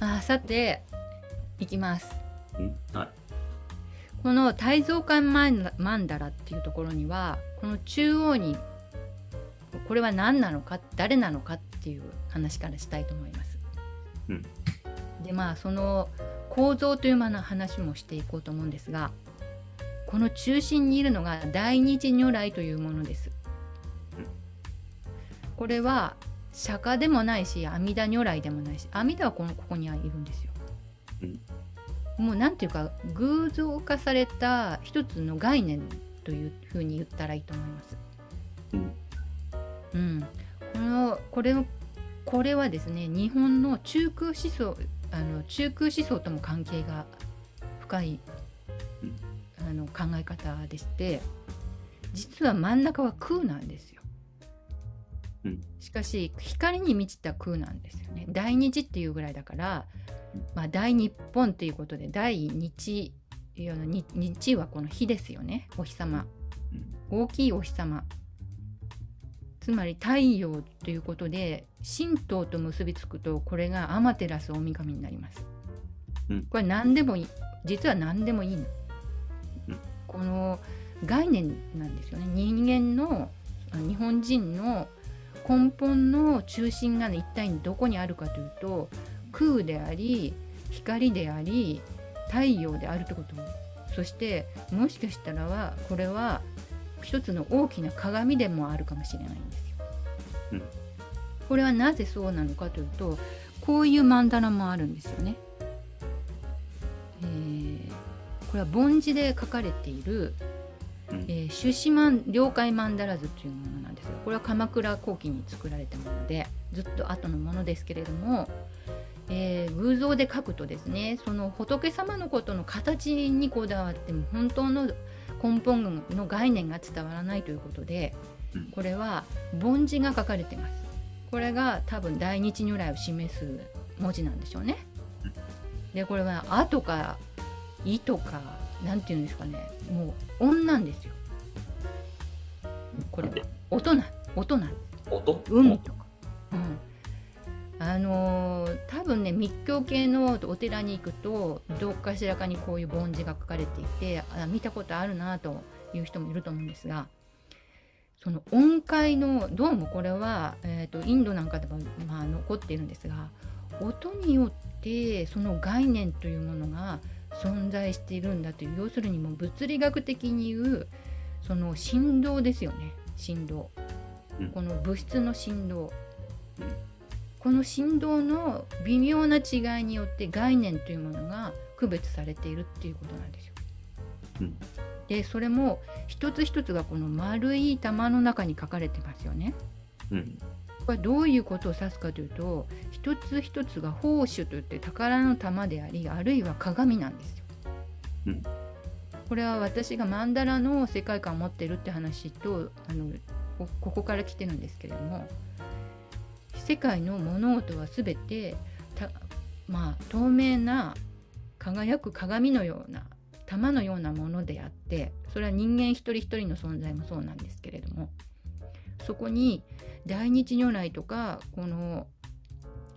あさていきますうんはいこの大蔵館マンマンダラっていうところにはこの中央にこれは何なのか誰なのかっていう話からしたいと思います。うんでまあその構造という話もしていこうと思うんですがこの中心にいるのが大日如来というものです。うんこれは釈迦でもないし阿弥陀如来でもないし阿弥陀はこのここにはいるんですよ。もうなんていうか偶像化された一つの概念というふうに言ったらいいと思います。うんうん、このこれをこれはですね日本の中空思想あの中空思想とも関係が深いあの考え方でして実は真ん中は空なんですよ。うん。しかし光に満ちた空なんですよね。大日っていうぐらいだから、まあ、大日本っていうことで大日日はこの日ですよね。お日様。大きいお日様。つまり太陽ということで神道と結びつくとこれがアマテラス大神になります、うん。これ何でもいい。実は何でもいいの、うん。この概念なんですよね。人間のあ日本人の根本の中心が、ね、一体どこにあるかというと空であり光であり太陽であるってことそしてもしかしたらはこれは一つの大きな鏡でもあるかもしれないんですよ。うんこれはなぜそうなのかというとこういう曼荼羅もあるんですよね。えーこれは梵字で書かれているうん。えー、朱子曼了解曼荼羅図というものなんですがこれは鎌倉後期に作られたものでずっと後のものですけれども、えー偶像で書くとですねその仏様のことの形にこだわっても本当の根本の概念が伝わらないということでうん。これは梵字が書かれています。これが多分大日如来を示す文字なんでしょうね。うん。でこれは「あ」とか「い」とかなんていうんですかね。もう音なんですよ。これは。音なん音なん音？海とか、うん、あのー多分ね密教系のお寺に行くとどっかしらかにこういう梵字が書かれていてあ見たことあるなという人もいると思うんですがその音階のどうもこれは、えー、とインドなんかでも、まあ、残っているんですが音によってその概念というものが存在しているんだという要するにもう物理学的に言うその振動ですよね。振動。うん。この物質の振動。うん。この振動の微妙な違いによって概念というものが区別されているっていうことなんですよ。うん。でそれも一つ一つがこの丸い玉の中に書かれてますよね。うんこれはどういうことを指すかというと一つ一つが宝珠といって宝の玉でありあるいは鏡なんですよ。うんこれは私が曼荼羅の世界観を持ってるって話とあのこここから来てるんですけれども世界の物事は全てたまあ透明な輝く鏡のような玉のようなものであってそれは人間一人一人の存在もそうなんですけれどもそこに大日如来とかこの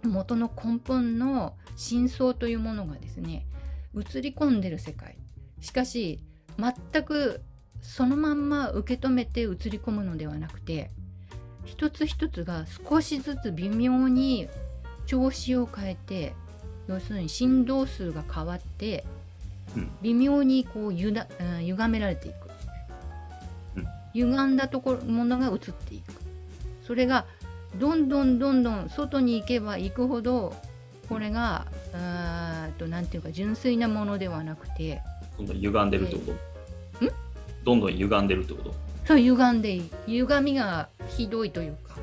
元の根本の真相というものがですね映り込んでる世界。しかし全くそのまんま受け止めて映り込むのではなくて一つ一つが少しずつ微妙に調子を変えて要するに振動数が変わってうん。微妙にこうゆだ、うん歪められていく、うん。歪んだところものが映っていくそれがどんどんどんどん外に行けば行くほどこれがあーっとなんていうか純粋なものではなくてどんどん歪んでるってこと？ん？どんどん歪んでるってこと？そう歪んでいい。歪みがひどいというか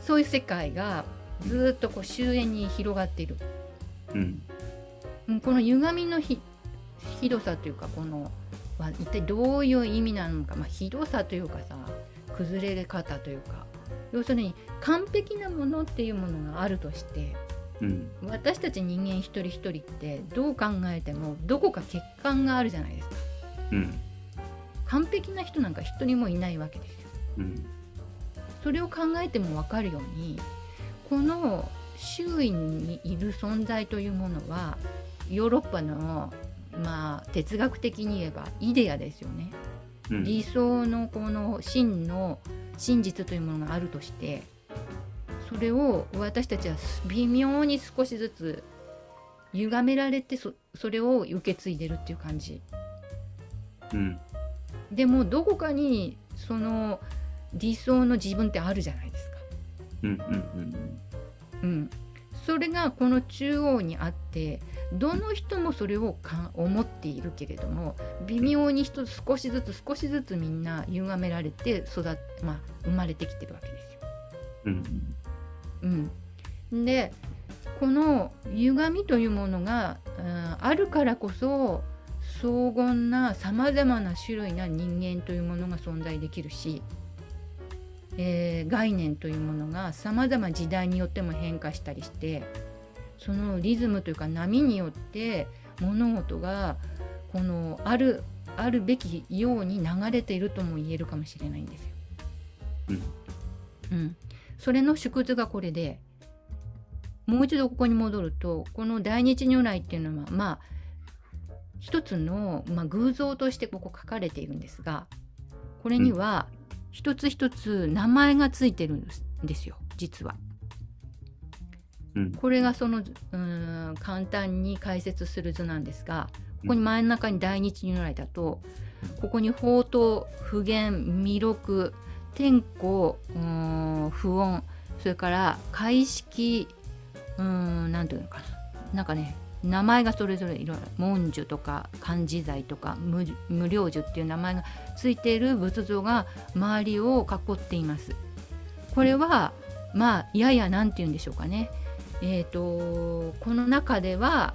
そういう世界がずーっとこう周辺に広がっている。うん。うんこの歪みのひひどさというかこのは一体どういう意味なのか、まあ、ひどさというかさ崩れ方というか要するに完璧なものっていうものがあるとしてうん。私たち人間一人一人ってどう考えてもどこか欠陥があるじゃないですか。うん。完璧な人なんか一人もいないわけですよ。うん。それを考えても分かるようにこの周囲にいる存在というものはヨーロッパのまあ哲学的に言えばイデアですよね。うん。理想のこの真の真実というものがあるとしてそれを私たちは微妙に少しずつ歪められてそそれを受け継いでるっていう感じ。うん。でもどこかにその理想の自分ってあるじゃないですか、うんうんうんうん、それがこの中央にあってどの人もそれをか思っているけれども微妙に一つ少しずつ少しずつみんな歪められて育っ、まあ、生まれてきてるわけですよ。うんうん、でこの歪みというものが、うんあるからこそ荘厳なさまざまな種類な人間というものが存在できるし、えー概念というものがさまざま時代によっても変化したりしてそのリズムというか波によって物事がこのあるあるべきように流れているとも言えるかもしれないんですよ。うんうん、それの縮図がこれでもう一度ここに戻るとこの大日如来っていうのはまあ一つの、まあ、偶像としてここ書かれているんですがこれには一つ一つ名前がついてるんですですよ実は。うん。これがそのうーん簡単に解説する図なんですがここに真ん中に大日如来だとここに宝刀普賢弥勒天候不穏それから開式うーんなんていうのかな。なんかね名前がそれぞれいろいろ文殊とか漢字財とか無無量寿っていう名前がついている仏像が周りを囲っています。これはまあややなんて言うんでしょうかねえー、とこの中では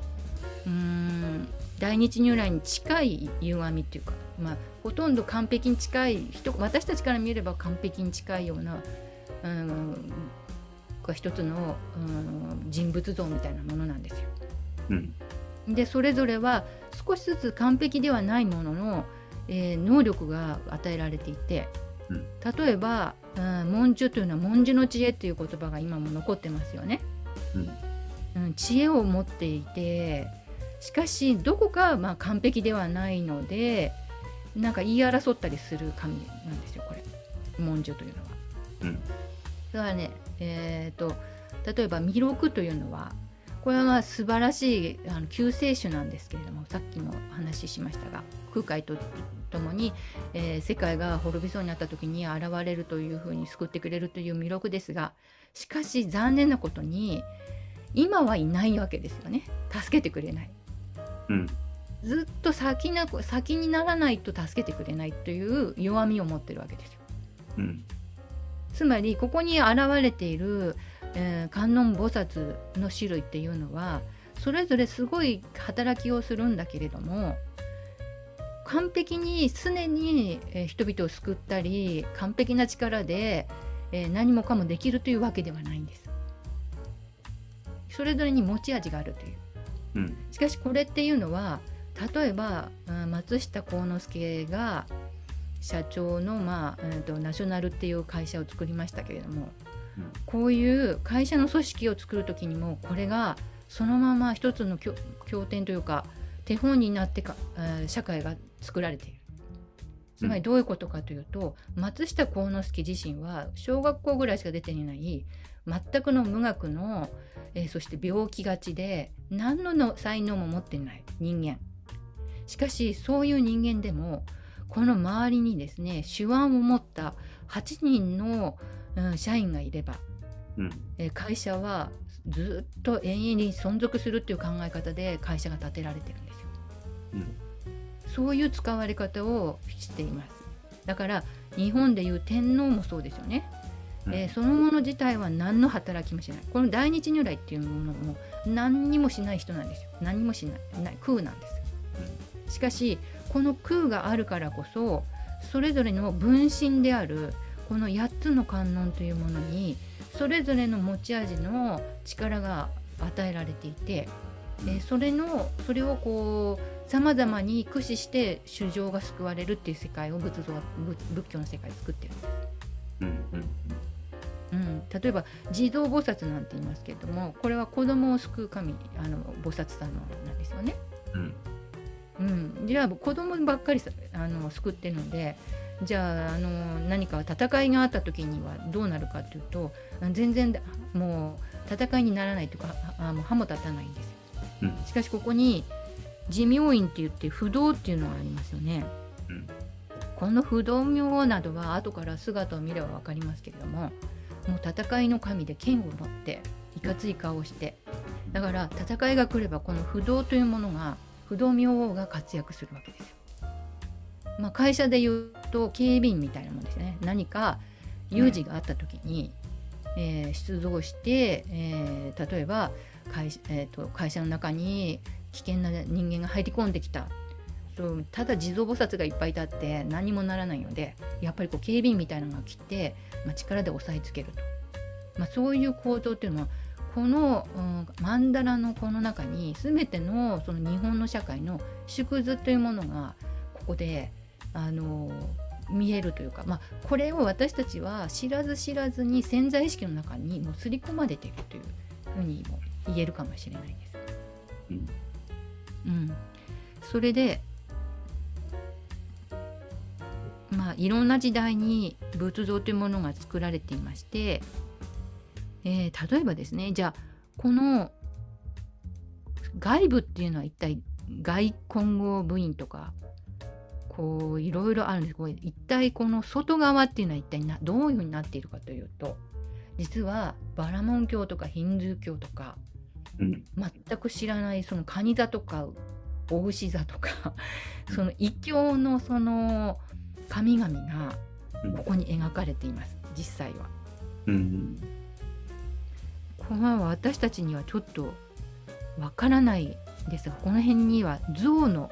うーん大日如来に近い歪みっていうか、まあ、ほとんど完璧に近い人私たちから見れば完璧に近いようなうんが一つのうん人物像みたいなものなんですよ。うんでそれぞれは少しずつ完璧ではないものの、えー能力が与えられていて、うん例えば、うん、文殊というのは文殊の知恵という言葉が今も残ってますよね。うん。うん、知恵を持っていてしかしどこかまあ完璧ではないのでなんか言い争ったりする神なんですよこれ。文殊というのは。うん。だからねえー、と例えば弥勒というのはこれはまあ素晴らしいあの救世主なんですけれどもさっきも話ししましたが空海とともに、えー世界が滅びそうになった時に現れるというふうに救ってくれるという弥勒ですがしかし残念なことに今はいないわけですよね。助けてくれない。うん。ずっと先な先にならないと助けてくれないという弱みを持ってるわけですよ。うん。つまりここに現れている、えー観音菩薩の種類っていうのはそれぞれすごい働きをするんだけれども完璧に常に、えー人々を救ったり完璧な力で、えー何もかもできるというわけではないんです。それぞれに持ち味があるという。うんしかしこれっていうのは例えばうん松下幸之助が社長の、まあえーとナショナルっていう会社を作りましたけれどもうんこういう会社の組織を作る時にもこれがそのまま一つの経経典というか手本になってか、えー社会が作られている。つまりどういうことかというと、松下幸之助自身は小学校ぐらいしか出ていない全くの無学の、えーそして病気がちで何のの才能も持っていない人間しかしそういう人間でもこの周りにですね手腕を持った8人の、うん社員がいれば、うんえー会社はずっと永遠に存続するっていう考え方で会社が建てられてるんですよ。うんそういう使われ方をしています。だから日本でいう天皇もそうですよね。うんえーそのもの自体は何の働きもしない。この大日如来っていうものも何にもしない人なんですよ。何にもしないない空なんです。しかしこの空があるからこそそれぞれの分身であるこの8つの観音というものにそれぞれの持ち味の力が与えられていて、うんえーそれのそれをこうさまざまに駆使して衆生が救われるっていう世界を仏像は仏仏教の世界で作ってるんです。うんうんうん、例えば地蔵菩薩なんて言いますけれどもこれは子供を救う神あの菩薩さんなんですよね。うんうん、じゃあ子供ばっかりさあの救ってるのでじゃああの何か戦いがあった時にはどうなるかというと全然だもう戦いにならないというかあもう歯も立たないんですよ。うんしかしここに持明院って言って不動っていうのがありますよね。うんこの不動明などは後から姿を見れば分かりますけれどももう戦いの神で剣を持っていかつい顔をしてだから戦いが来ればこの不動というものが不動明王が活躍するわけですよ。まあ、会社で言うと警備員みたいなもんですね。何か有事があった時に、えー出動して、えー例えば会,、えーと会社の中に危険な人間が入り込んできた。そうただ地蔵菩薩がいっぱいいたって何もならないのでやっぱりこう警備員みたいなのが来て、まあ、力で押さえつけると、まあ、そういう構造っていうのはこの、うん、マンダラのこの中に全てのその日本の社会の縮図というものがここであの見えるというか、まあ、これを私たちは知らず知らずに潜在意識の中にもう刷り込まれているというふうにも言えるかもしれないです。うんうん、それでまあいろんな時代に仏像というものが作られていまして、えー例えばですねじゃあこの外部っていうのは一体外混合部員とかこういろいろあるんです。これ一体この外側っていうのは一体などういうふうになっているかというと実はバラモン教とかヒンドゥー教とかうん。全く知らないそのカニ座とかお牛座とかその異教のその神々がここに描かれています。実際は。うんこれは私たちにはちょっとわからないですがこの辺には象の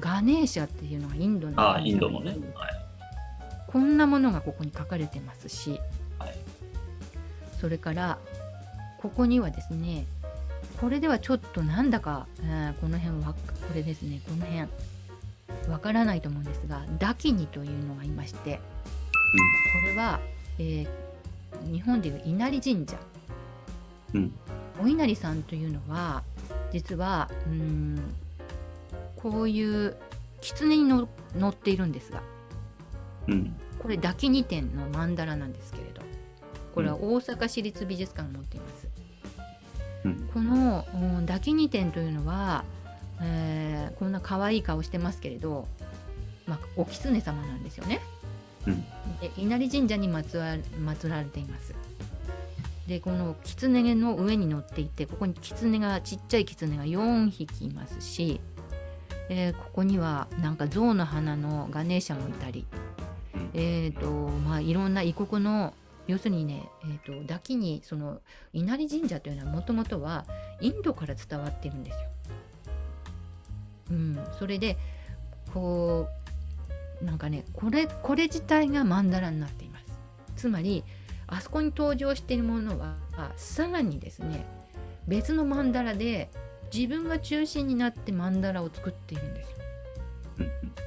ガネーシャっていうのがインドのああインドのね。はい。こんなものがここに書かれてますし、はい。それからここにはですねこれではちょっとなんだか、えーこの辺はこれですねこの辺わからないと思うんですがダキニというのがいましてこれは、えー日本でいう稲荷神社。うん。お稲荷さんというのは実はうーんこういう狐にの乗っているんですがうん。これダキニ展の曼荼羅なんですけれどこれは大阪市立美術館が持っています、うん。この、うん、ダキニ展というのは、えーこんな可愛い顔してますけれど、まあ、お狐様なんですよね、うん。で稲荷神社にまつわ祀られています。でこの狐の上に乗っていてここに狐がちっちゃい狐が4匹いますし、えーここにはなんか象の花のガネーシャもいたり、うんえーとまあ、いろんな異国の要するにね、えー、と抱きにその稲荷神社というのはもともとはインドから伝わってるんですよ。うん、それでこうなんかねこれこれ自体が曼荼羅になっています。つまりあそこに登場しているものはさらにですね別の曼荼羅で自分が中心になって曼荼羅を作っているんですよ。うん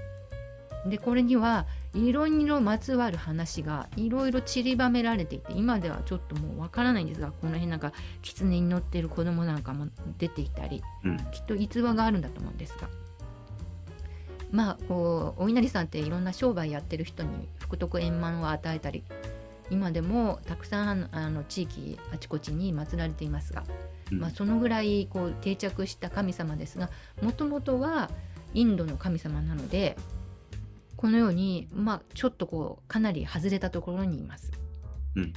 でこれにはいろいろまつわる話がいろいろ散りばめられていて今ではちょっともうわからないんですがこの辺なんか狐に乗ってる子供なんかも出ていたりうん。きっと逸話があるんだと思うんですが。まあこうお稲荷さんっていろんな商売やってる人に福徳円満を与えたり今でもたくさんあの地域あちこちに祀られていますが、うんまあ、そのぐらいこう定着した神様ですがもともとはインドの神様なのでこのように、まあ、ちょっとこうかなり外れたところにいます。うん。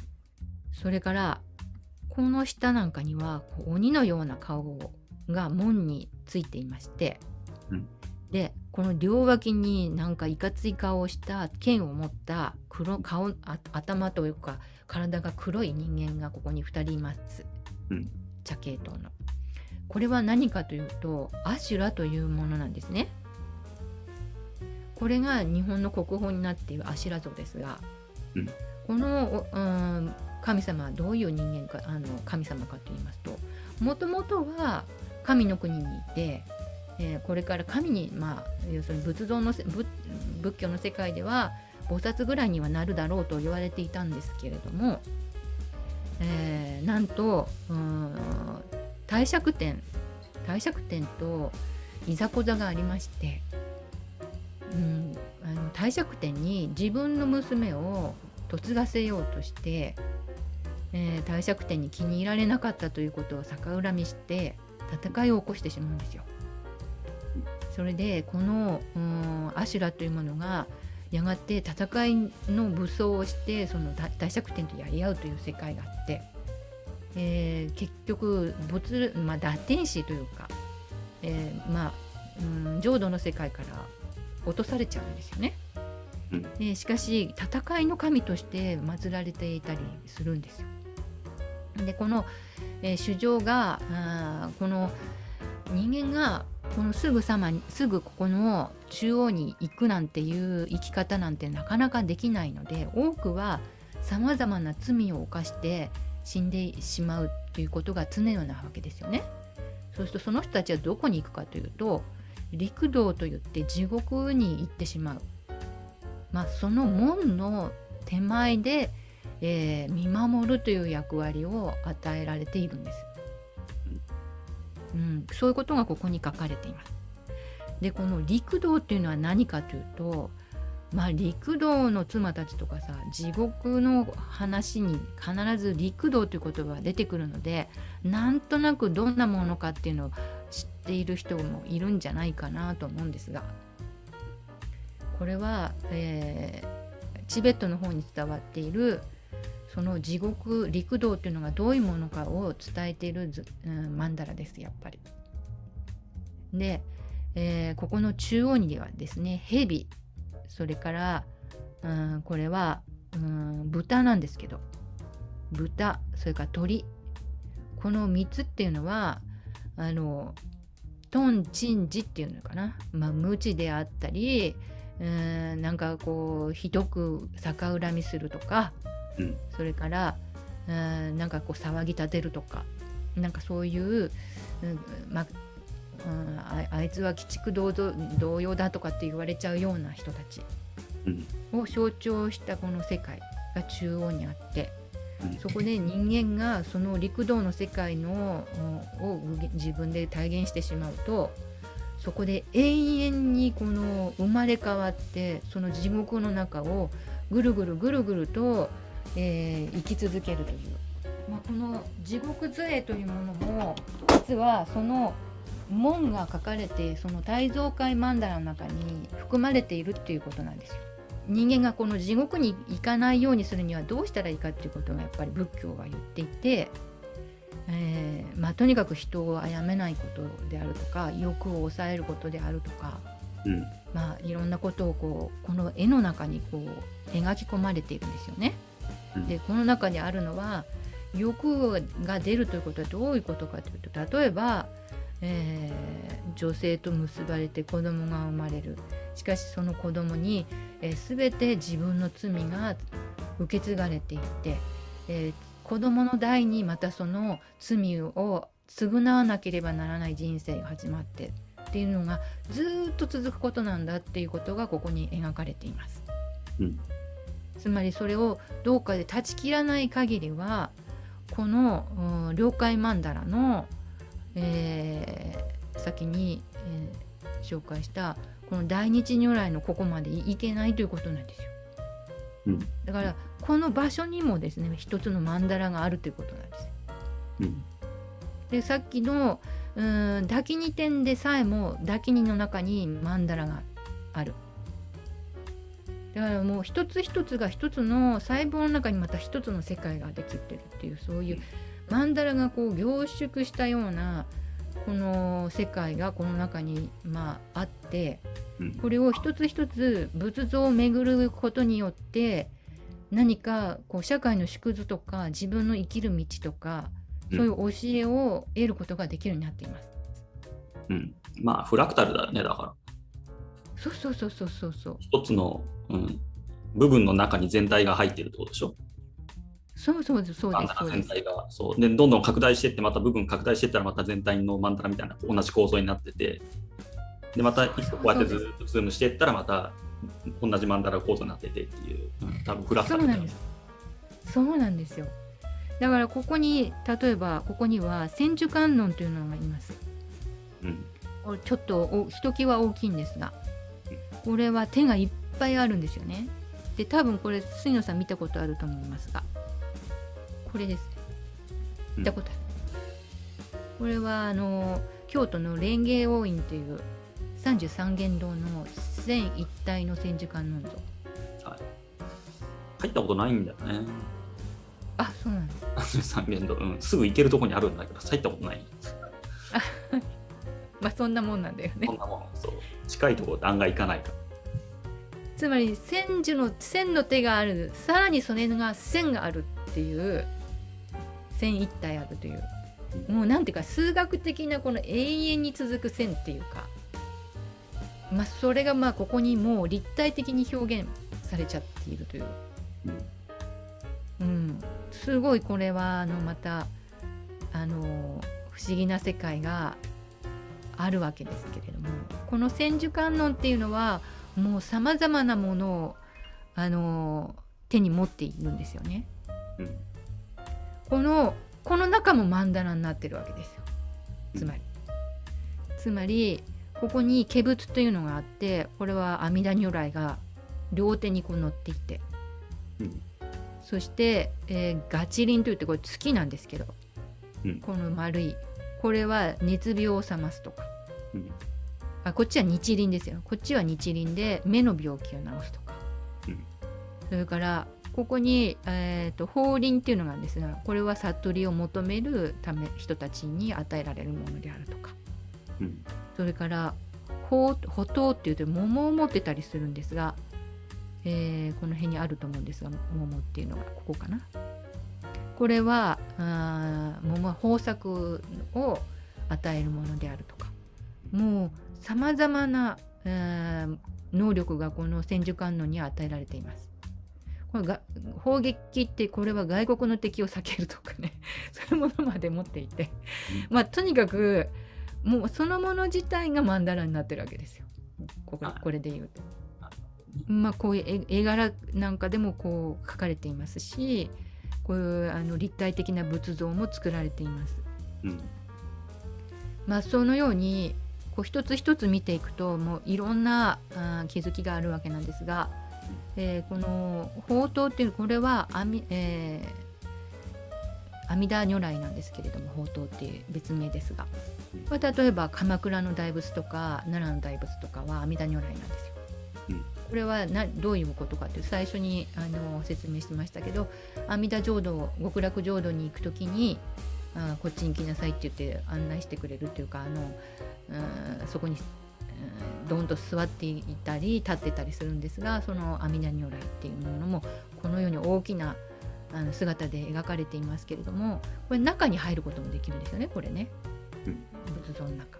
それからこの下なんかには鬼のような顔が門についていまして、うん。でこの両脇になんかいかつい顔をした剣を持った黒顔あ頭というか体が黒い人間がここに2人います、うん茶系統の。これは何かというとアシュラというものなんですね。これが日本の国宝になっているアシュラ像ですが、うんこの、おうん神様はどういう人間かあの神様かと言いますともともとは神の国にいて、えーこれから神に、まあ、要するに仏像のせ仏仏教の世界では菩薩ぐらいにはなるだろうと言われていたんですけれどもえーなんとうん帝釈天帝釈天といざこざがありまして、うん、あの帝釈天に自分の娘を嫁がせようとして、えー帝釈天に気に入られなかったということを逆恨みして戦いを起こしてしまうんですよ。それでこのうんアシュラというものがやがて戦いの武装をしてその大大釈天とやり合うという世界があって、えー結局没、まあ、堕天使というか、えーまあ、うん浄土の世界から落とされちゃうんですよね。うんえーしかし戦いの神として祀られていたりするんですよ。でこの、えー主情があーこの人間がこのすぐさまにすぐここの中央に行くなんていう生き方なんてなかなかできないので多くはさまざまな罪を犯して死んでしまうということが常のなわけですよね。そうするとその人たちはどこに行くかというと陸道といって地獄に行ってしまう。まあ、その門の手前で、えー見守るという役割を与えられているんです。うん、そういうことがここに書かれています。でこの陸道っていうのは何かというと、まあ、陸道の妻たちとかさ地獄の話に必ず陸道という言葉が出てくるのでなんとなくどんなものかっていうのを知っている人もいるんじゃないかなと思うんですがこれは、えーチベットの方に伝わっているその地獄陸道っていうのがどういうものかを伝えているず、うん、マンダラですやっぱり。で、えーここの中央にはですね蛇それから、うん、これは、うん、豚なんですけど豚それから鳥この3つっていうのはあのトンチンジっていうのかな、まあ、無知であったりうんなんかこうひどく逆恨みするとかうん。それからうんなんかこう騒ぎ立てるとかなんかそういう、うんまあうんああいつは鬼畜同様同様だとかって言われちゃうような人たちうん。を象徴したこの世界が中央にあってうん。そこで人間がその陸道の世界のうんを自分で体現してしまうとそこで永遠にこの生まれ変わってその地獄の中をぐるぐるぐるぐると、えー生き続けるという、まあ、この地獄図影というものも実はその門が書かれてその大蔵会曼荼羅の中に含まれているっていうことなんですよ。人間がこの地獄に行かないようにするにはどうしたらいいかっていうことがやっぱり仏教が言っていて、えーまあ、とにかく人を殺めないことであるとか欲を抑えることであるとか、うんまあ、いろんなことをこうこの絵の中にこう描き込まれているんですよね。うん。でこの中にあるのは欲が出るということはどういうことかというと例えば、えー女性と結ばれて子供が生まれる。しかしその子供に、えー全て自分の罪が受け継がれていって、えー子供の代にまたその罪を償わなければならない人生が始まってっていうのがずーっと続くことなんだっていうことがここに描かれています。うんつまりそれをどうかで断ち切らない限りはこの、うん、領海曼荼羅の、えー先に、えー紹介したこの大日如来のここまでいけないということなんですよ。うんだからこの場所にもですね一つの曼荼羅があるということなんですよ。うんでさっきのうんダキニ天でさえもダキニの中に曼荼羅がある。だからもう一つ一つが一つの細胞の中にまた一つの世界ができてるっていうそういう曼荼羅がこう凝縮したようなこの世界がこの中にまああってうん。これを一つ一つ仏像を巡ることによって何かこう社会の縮図とか自分の生きる道とかうん。そういう教えを得ることができるようになっています。うん。まあフラクタルだよねだからそうそうそうそうそう。そう。一つの、うん、部分の中に全体が入ってるってことでしょ？そうそうそうマンダラです。全体が。そう。でどんどん拡大していってまた部分拡大していったらまた全体のマンダラみたいな同じ構造になってて。でまた一個こうやってずっとズームしていったらまた同じマンダラ構造になっててっていう、うん、多分フラクタルだよねそうなんです。そうなんですよ。だからここに例えばここには千手観音というのがいます。うん。ちょっとおひときわ大きいんですがこれは手がいっぱいあるんですよね。で多分これ杉野さん見たことあると思いますが。これです見たことある、これはあの京都の蓮華王院という三十三間堂の千一体の千手観音像。はい、入ったことないんだよね。あそうなんです三元堂、うん、すぐ行けるとこにあるんだけど、入ったことない。まあそんなもんなんだよね。そんなもん、そう。近いところって案外行かないか。ら。つまり千手の千の手がある。さらにそれが線があるっていう。線一体あるという。もうなんていうか数学的なこの永遠に続く線っていうか。まあそれがまあここにもう立体的に表現されちゃっているという、うん、すごいこれはあのまたあの不思議な世界があるわけですけれどもこの千手観音っていうのはもうさまざまなものをあの手に持っているんですよね。うん。このこの中も曼荼羅になってるわけですよ。つまり。つまりここに化仏というのがあってこれは阿弥陀如来が両手にこう乗っていて。うん。そして、えーガチリンといってこれ月なんですけど、うん。この丸いこれは熱病を覚ますとか。うん。あこっちは日輪ですよ。こっちは日輪で目の病気を治すとか、うん。それからここに、えー、と法輪っていうのがあるんですがこれは悟りを求めるため人たちに与えられるものであるとか。うん。それから宝宝刀っていうと桃を持ってたりするんですが、えーこの辺にあると思うんですが桃っていうのがここかなこれはあー桃は豊作を与えるものであるとかもうさまざまな、えー能力がこの千手観音に与えられています。これが砲撃ってこれは外国の敵を避けるとかね そういうものまで持っていてまあとにかくもうそのもの自体が曼荼羅になってるわけですよ。ここはいこれで言うと。まあこういう絵絵柄なんかでもこう描かれていますしこういうあの立体的な仏像も作られています。うんまあそのようにこう一つ一つ見ていくともういろんなあー気づきがあるわけなんですが、えーこの宝刀っていうこれは阿弥,、えー阿弥陀如来なんですけれども宝刀っていう別名ですが、これ例えば鎌倉の大仏とか奈良の大仏とかは阿弥陀如来なんですよ。うんこれはなどういうことかっていう最初にあの説明してましたけど阿弥陀浄土極楽浄土に行く時にあーこっちに来なさいって言って案内してくれるっていうかあのうんそこにうんどんと座っていたり立ってたりするんですがその阿弥陀如来っていうものもこのように大きなあの姿で描かれていますけれどもこれ中に入ることもできるんですよねこれね、うん。仏像の中。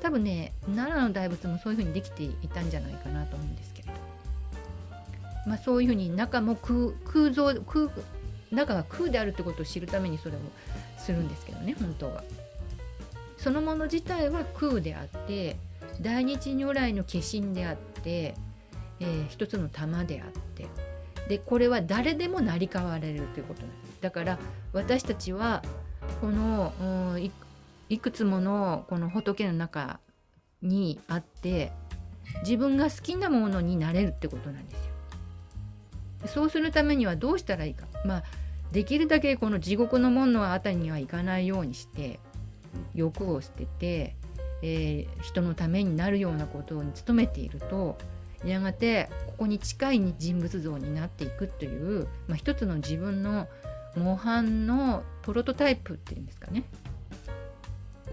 多分ね奈良の大仏もそういうふうにできていたんじゃないかなと思うんですけれど、まあ、そういうふうに中も空空像空中が空であるってことを知るためにそれをするんですけどね本当は。そのもの自体は空であって大日如来の化身であって、えー一つの玉であってでこれは誰でも成り代われるということなんですだから私たちはこのうんいいくつものこの仏の中にあって自分が好きなものになれるってことなんですよ。そうするためにはどうしたらいいか。まあできるだけこの地獄の門のあたりには行かないようにして欲を捨てて、えー人のためになるようなことに努めているとやがてここに近い人物像になっていくという、まあ、一つの自分の模範のプロトタイプっていうんですかね。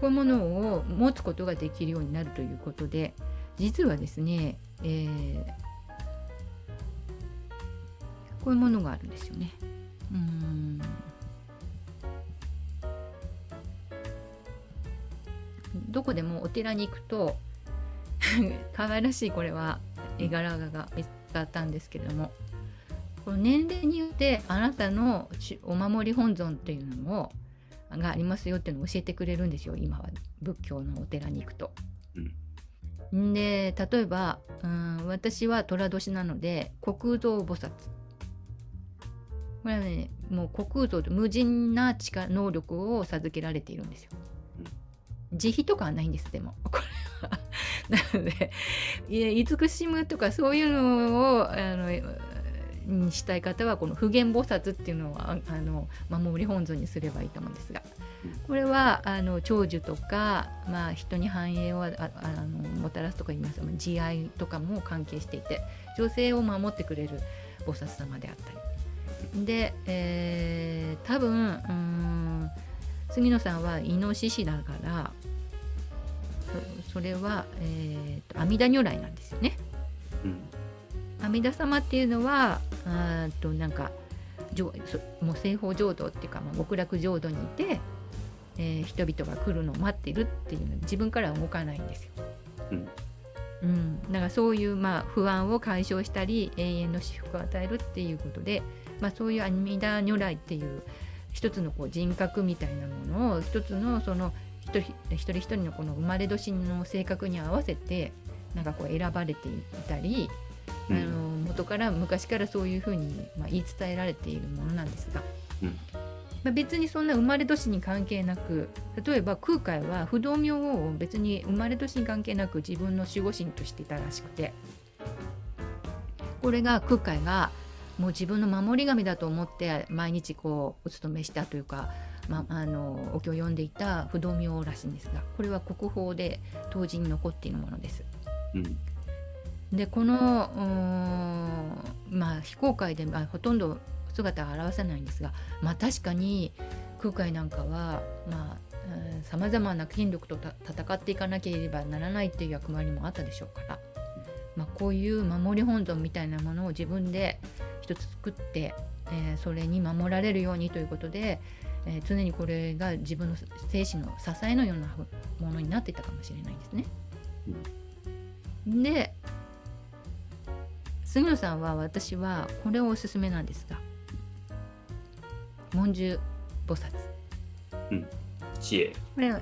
こういうものを持つことができるようになるということで実はですね、えーこういうものがあるんですよね。うーんどこでもお寺に行くと 可愛らしいこれは絵柄が見つかったんですけれどもこの年齢によってあなたのしお守り本尊っていうのもがありますよっていうのを教えてくれるんですよ今は仏教のお寺に行くと。んで例えばうん私は寅年なので虚空蔵菩薩これはねもう虚空像と無人な力能力を授けられているんですよ。慈悲とかはないんですでも これは。なので慈しむとかそういうのをあのにしたい方はこの普賢菩薩っていうのをあの守り本尊にすればいいと思うんですがこれはあの長寿とか、まあ、人に繁栄をああのもたらすとか言います慈愛とかも関係していて女性を守ってくれる菩薩様であったりで、えー、多分うん杉野さんはイノシシだからそれは、えーと、阿弥陀如来なんですよね。うん阿弥陀様っていうのはあとなんかもう西方浄土っていうか、まあ、極楽浄土にいて、えー、人々が来るのを待ってるっていうのは自分からは動かないんですよ。うんうん、だからそういう、まあ、不安を解消したり永遠の至福を与えるっていうことで、まあ、そういう阿弥陀如来っていう一つのこう人格みたいなものを一つのその一人一人一人のこの生まれ年の性格に合わせてなんかこう選ばれていたりあの元から昔からそういうふうに、まあ、言い伝えられているものなんですが、うん、まあ、別にそんな生まれ年に関係なく例えば空海は不動明王を別に生まれ年に関係なく自分の守護神としていたらしくて。これが空海がもう自分の守り神だと思って毎日こうお勤めしたというか、まあ、あのお経を読んでいた不動明王らしいんですがこれは国宝で当時に残っているものです。うんでこのまあ非公開で、まあ、ほとんど姿を現さないんですがまあ確かに空海なんかはまあさまざまな権力と戦っていかなければならないっていう役割もあったでしょうから、まあ、こういう守り本尊みたいなものを自分で一つ作って、えー、それに守られるようにということで、えー、常にこれが自分の精神の支えのようなものになっていたかもしれないですね。で杉野さんは私はこれをおすすめなんですが文殊菩薩、うん、知恵。これ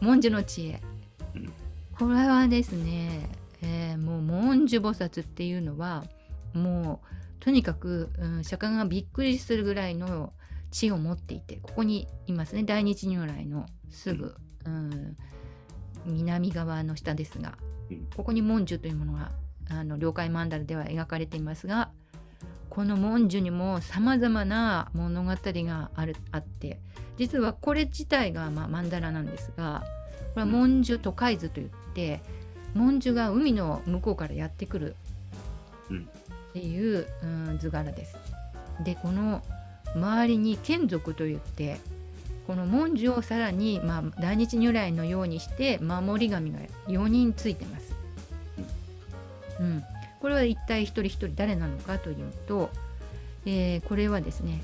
文殊の知恵、うん、これはですね、えー、もう文殊菩薩っていうのはもうとにかく、うん、釈迦がびっくりするぐらいの知を持っていてここにいますね。大日如来のすぐ、うん、南側の下ですが、ここに文殊というものがあの了解マンダラでは描かれていますがこの文殊にもさまざまな物語があるあって実はこれ自体が、まあ、マンダラなんですがこれは文殊都海図といって文殊が海の向こうからやってくるっていう、うん、図柄です。でこの周りに眷属といってこの文殊をさらに、まあ、大日如来のようにして守り神が4人ついてます。うん、これは一体一人一人誰なのかというと、えー、これはですね、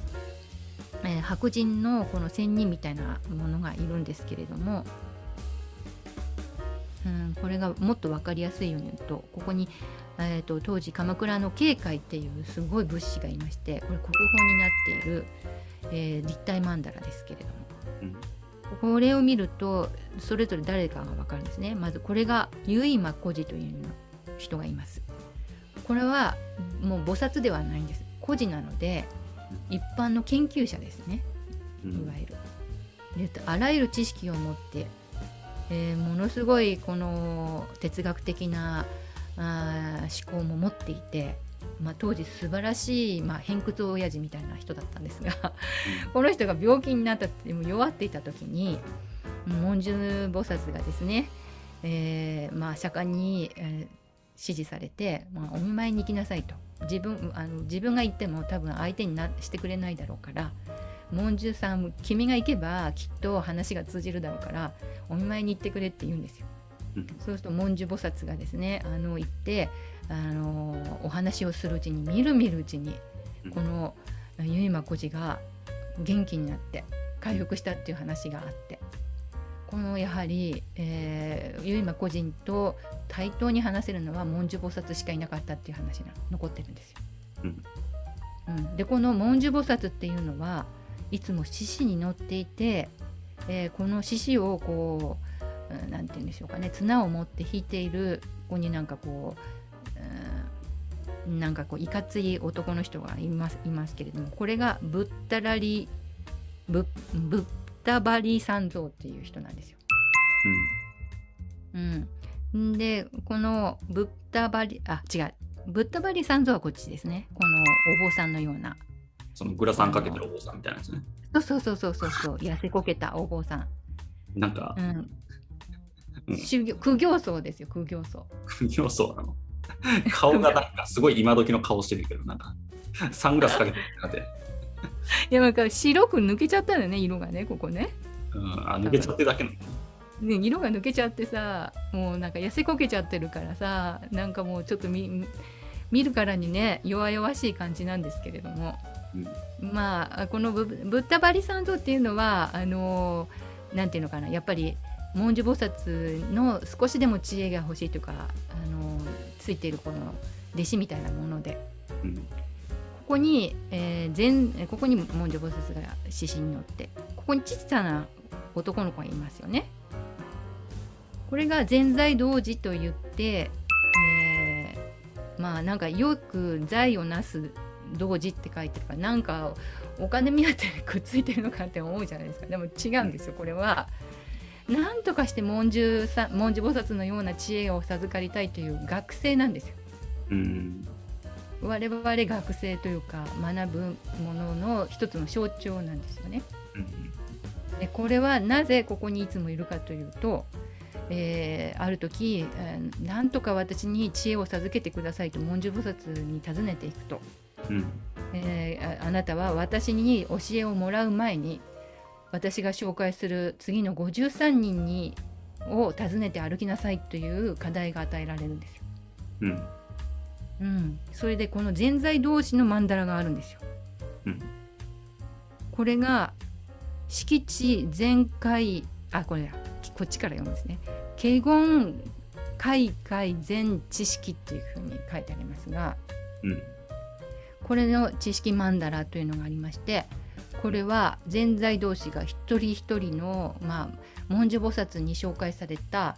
えー、白人のこの仙人みたいなものがいるんですけれども、うん、これがもっと分かりやすいように言うとここに、えーと、当時鎌倉の慶海っていうすごい仏師がいましてこれ国宝になっている、えー、立体曼荼羅ですけれども。うん。これを見るとそれぞれ誰かが分かるんですね。まずこれが結馬孤児という人がいます。これはもう菩薩ではないんです。孤児なので一般の研究者ですね。いわゆる。であらゆる知識を持って、えー、ものすごいこの哲学的なあ思考も持っていて、まあ、当時素晴らしい、まあ、偏屈親父みたいな人だったんですがこの人が病気になったって弱っていた時に文殊菩薩がですね、えーまあ、釈迦に、えー、指示されて、まあ、お見舞いに行きなさいと自分あの自分が行っても多分相手になしてくれないだろうから文殊さん君が行けばきっと話が通じるだろうからお見舞いに行ってくれって言うんですよ。そうすると文殊菩薩がですねあの行ってあのお話をするうちにみるみるうちにこの結馬孤児が元気になって回復したっていう話があってこのやはり、えー、結馬個人と対等に話せるのは文殊菩薩しかいなかったっていう話が残ってるんですよ。うん。うん、でこの文殊菩薩っていうのはいつも獅子に乗っていて、えー、この獅子をこう何て言うんでしょうかね。綱を持って引いているここになんかこう、なんかこういかつい男の人がいますいますけれどもこれがブッダラリブブッダバリ三蔵っていう人なんですよ。うん、でこのブッダバリあ違う。ブッダバリ三蔵はこっちですね。このお坊さんのような。そのグラサンかけてるお坊さんみたいなやつね。そうそうそうそうそう。そう痩せこけたお坊さん、なんかう、んうん修行苦行僧ですよ苦行僧。苦行僧なの？顔がなんかすごい今時の顔してるけど、なんか、サングラスかけてるってなって、いやなんか白く抜けちゃったんだよね色がねここね。うん、あ、抜けちゃってるだけなの。ね色が抜けちゃってさもうなんか痩せこけちゃってるからさなんかもうちょっと見見るからにね弱々しい感じなんですけれども。うん。まあこのブブッダバリサンドっていうのはあのなんていうのかなやっぱり文殊菩薩の少しでも知恵が欲しいというかあのついているこの弟子みたいなものでうんここに、えー全ここに文殊菩薩が獅子に乗ってここに小さな男の子がいますよね。これが全財童子と言って、えーまあなんかよく財をなす童子って書いてるからなんかお金目当てでくっついてるのかって思うじゃないですかでも違うんですよこれは。なんとかして文殊さ文殊菩薩のような知恵を授かりたいという学生なんですよ。うん我々学生というか学ぶものの一つの象徴なんですよね。うんでこれはなぜここにいつもいるかというと、えーある時、えーなんとか私に知恵を授けてくださいと文殊菩薩に尋ねていくと、うんえーああなたは私に教えをもらう前に私が紹介する次の53人にを訪ねて歩きなさいという課題が与えられるんですよ。うんうん、それでこの全財同士の曼荼羅があるんですよ。うんこれが敷地全開あこれだこっちから読むんですね。華厳開会全知識っていうふうに書いてありますがうんこれの知識曼荼羅というのがありましてこれは全財同士が一人一人の、まあ、文殊菩薩に紹介された、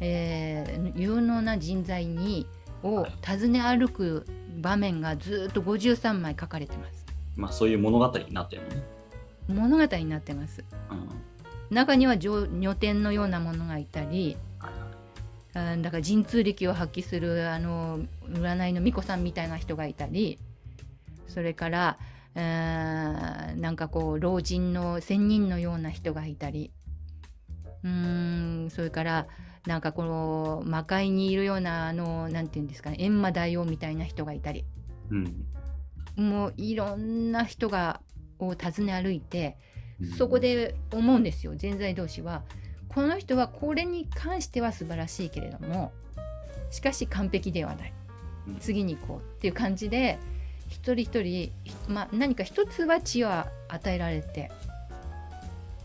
えー有能な人材にを訪ね歩く場面がずっと53枚書かれてます。まあそういう物語になってるのね。物語になってます。うん中には女女天のようなものがいたりはいはいあだから神通力を発揮するあの占いの巫女さんみたいな人がいたりそれからあーなんかこう老人の仙人のような人がいたり。うーんそれからなんかこの魔界にいるようなあのなんていうんですかね閻魔大王みたいな人がいたり。うん。もういろんな人がを訪ね歩いてうん。そこで思うんですよ。全財同士はこの人はこれに関しては素晴らしいけれどもしかし完璧ではない。うん。次に行こうっていう感じで一人一人、ひまあ、何か一つは知恵を与えられて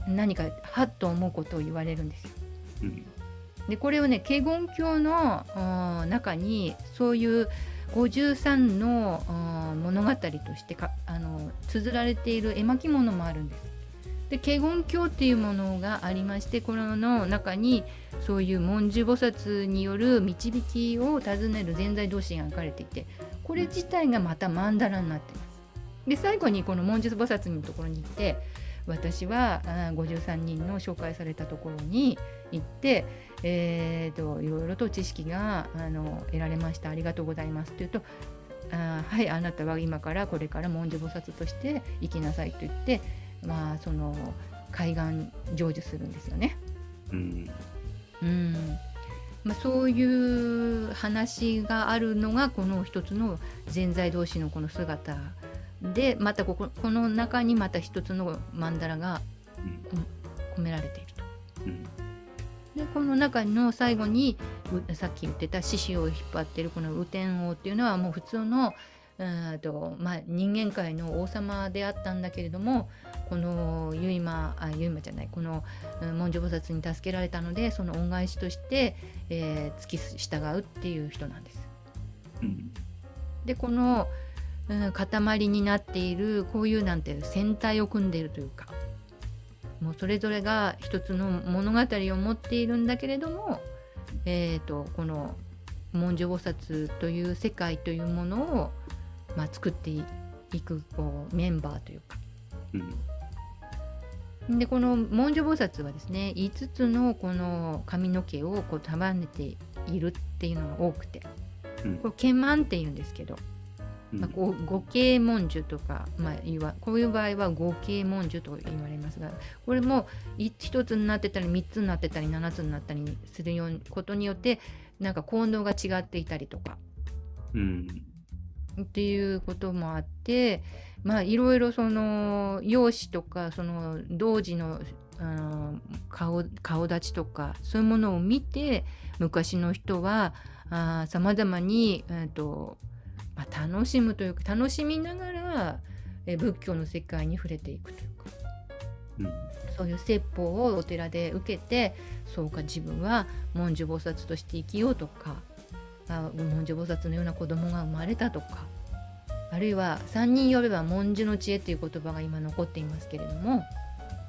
何かはっと思うことを言われるんですよ。うんでこれをね華厳教の中にそういう53の物語としてかあの綴られている絵巻物もあるんです。で華厳教っていうものがありましてこれの中にそういう文殊菩薩による導きを尋ねる全財同士が書かれていてこれ自体がまた曼荼羅になってます。で最後にこの文殊菩薩のところに行って私はあー53人の紹介されたところに行ってえー、といろいろと知識があの得られましたありがとうございますと言うとあーはいあなたは今からこれから文殊菩薩として生きなさいと言ってまあその海岸成就するんですよね。うんうんまあ、そういう話があるのがこの一つの全財同士のこの姿でまたこここの中にまた一つの曼荼羅が込められていると。でこの中の最後にさっき言ってた獅子を引っ張ってるこの雨天王っていうのはもう普通のうと、まあ、人間界の王様であったんだけれどもこの結馬あ結馬じゃないこのうん文殊菩薩に助けられたのでその恩返しとして、えー付き従うっていう人なんです。うんでこの、うん、塊になっているこういうなんていう戦隊を組んでいるというかもうそれぞれが一つの物語を持っているんだけれども、えー、とこの文殊菩薩という世界というものを、まあ、作っていくこうメンバーというか。うん、でこの文殊菩薩はですね5つのこの髪の毛をこう束ねているっていうのが多くて、うん、これ毛満っていうんですけど、まあ、こう五形文殊とか、まあ、いわこういう場合は五形文殊と言われますがこれも1つになってたり3つになってたり7つになったりするようことによってなんか効能が違っていたりとか、うん、っていうこともあってまあいろいろその容姿とかその同時のあ顔顔立ちとかそういうものを見て昔の人はさまざまに、えーとまあ、楽しむというか楽しみながらえ仏教の世界に触れていくというか、うん、そういう説法をお寺で受けてそうか自分は文殊菩薩として生きようとかあ文殊菩薩のような子供が生まれたとかあるいは3人呼べば文殊の知恵という言葉が今残っていますけれども、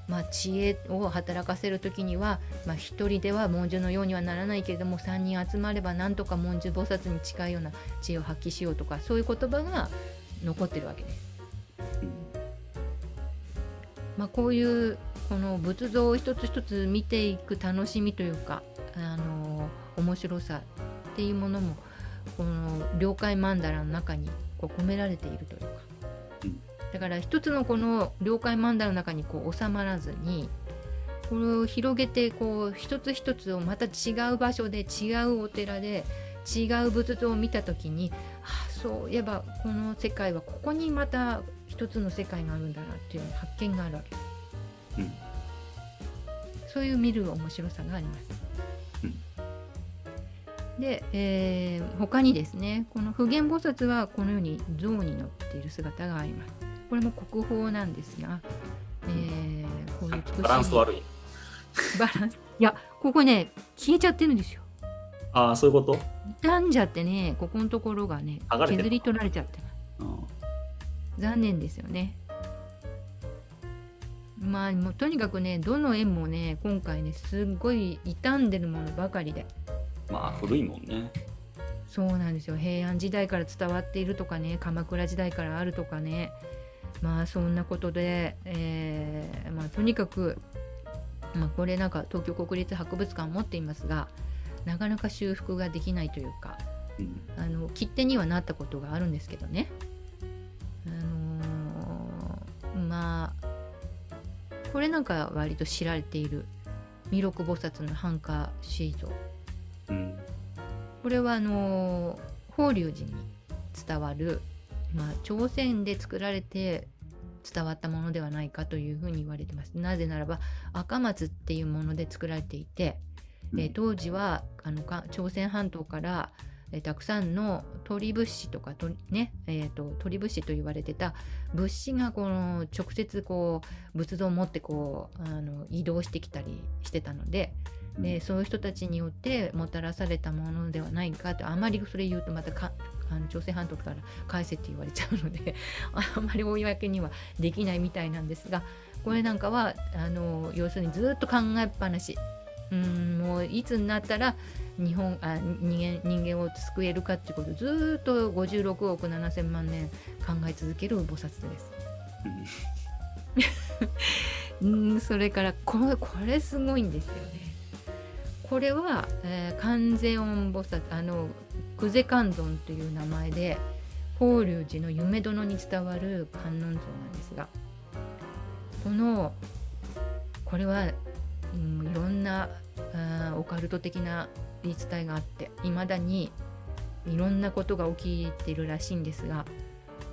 まあ、知恵を働かせる時には、まあ、1人では文殊のようにはならないけれども3人集まればなんとか文殊菩薩に近いような知恵を発揮しようとかそういう言葉が残ってるわけです。まあ、こういうこの仏像を一つ一つ見ていく楽しみというかあの面白さっていうものもこの了解曼荼羅の中にこう込められているというか、だから一つのこの了解曼荼羅の中にこう収まらずにこれを広げてこう一つ一つをまた違う場所で違うお寺で違う仏像を見た時にあそういえばこの世界はここにまた一つの世界があるんだなっていう発見があるわけです。うん、そういう見る面白さがあります。うん、で、えー、他にですねこの普賢菩薩はこのように象に乗っている姿があります。これも国宝なんですが、えー、こういう美しいバランス悪い。バランスいやここね消えちゃってるんですよ。ああそういうこと？傷んじゃってねここのところがね削り取られちゃって残念ですよね。まあもうとにかくねどの円もね今回ねすっごい傷んでるものばかりでまあ古いもんね。そうなんですよ。平安時代から伝わっているとかね鎌倉時代からあるとかね。まあそんなことで、えー、まあ、とにかく、まあ、これなんか東京国立博物館持っていますがなかなか修復ができないというか、うん、あの切手にはなったことがあるんですけどね、あのー、まあこれなんか割と知られている弥勒菩薩の半夏シート、うん、これはあの法隆寺に伝わる、まあ、朝鮮で作られて伝わったものではないかというふうに言われてますなぜならば赤松っていうもので作られていて、うん、え当時はあの朝鮮半島からえたくさんの鳥物資とかと、ねえーと、鳥物資と言われてた物資がこの直接こう仏像を持ってこうあの移動してきたりしてたので。でそういう人たちによってもたらされたものではないかとあまりそれ言うとまたかあの朝鮮半島から返せって言われちゃうので あまり公にはできないみたいなんですがこれなんかはあの要するにずっと考えっぱなしうんもういつになったら日本あ人間人間を救えるかっていうことをずっと56億7,000万年考え続ける菩薩です。うん それからこれこれすごいんですよね。これは、えー、観世音菩薩あの久世観音という名前で法隆寺の夢殿に伝わる観音像なんですがこのこれは、うん、いろんなあオカルト的な言い伝えがあっていまだにいろんなことが起きてるらしいんですが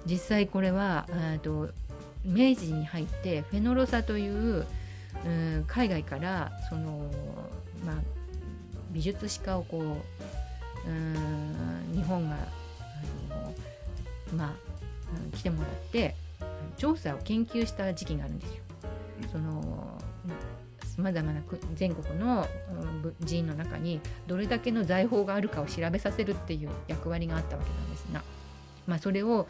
実際これはと明治に入ってフェノロサという、うん、海外からその、まあ、美術史家をこう、うん、日本があの、まあ、来てもらって調査を研究した時期があるんですよ。そのさまざまな全国の寺院の中にどれだけの財宝があるかを調べさせるっていう役割があったわけなんですが、まあ、それを、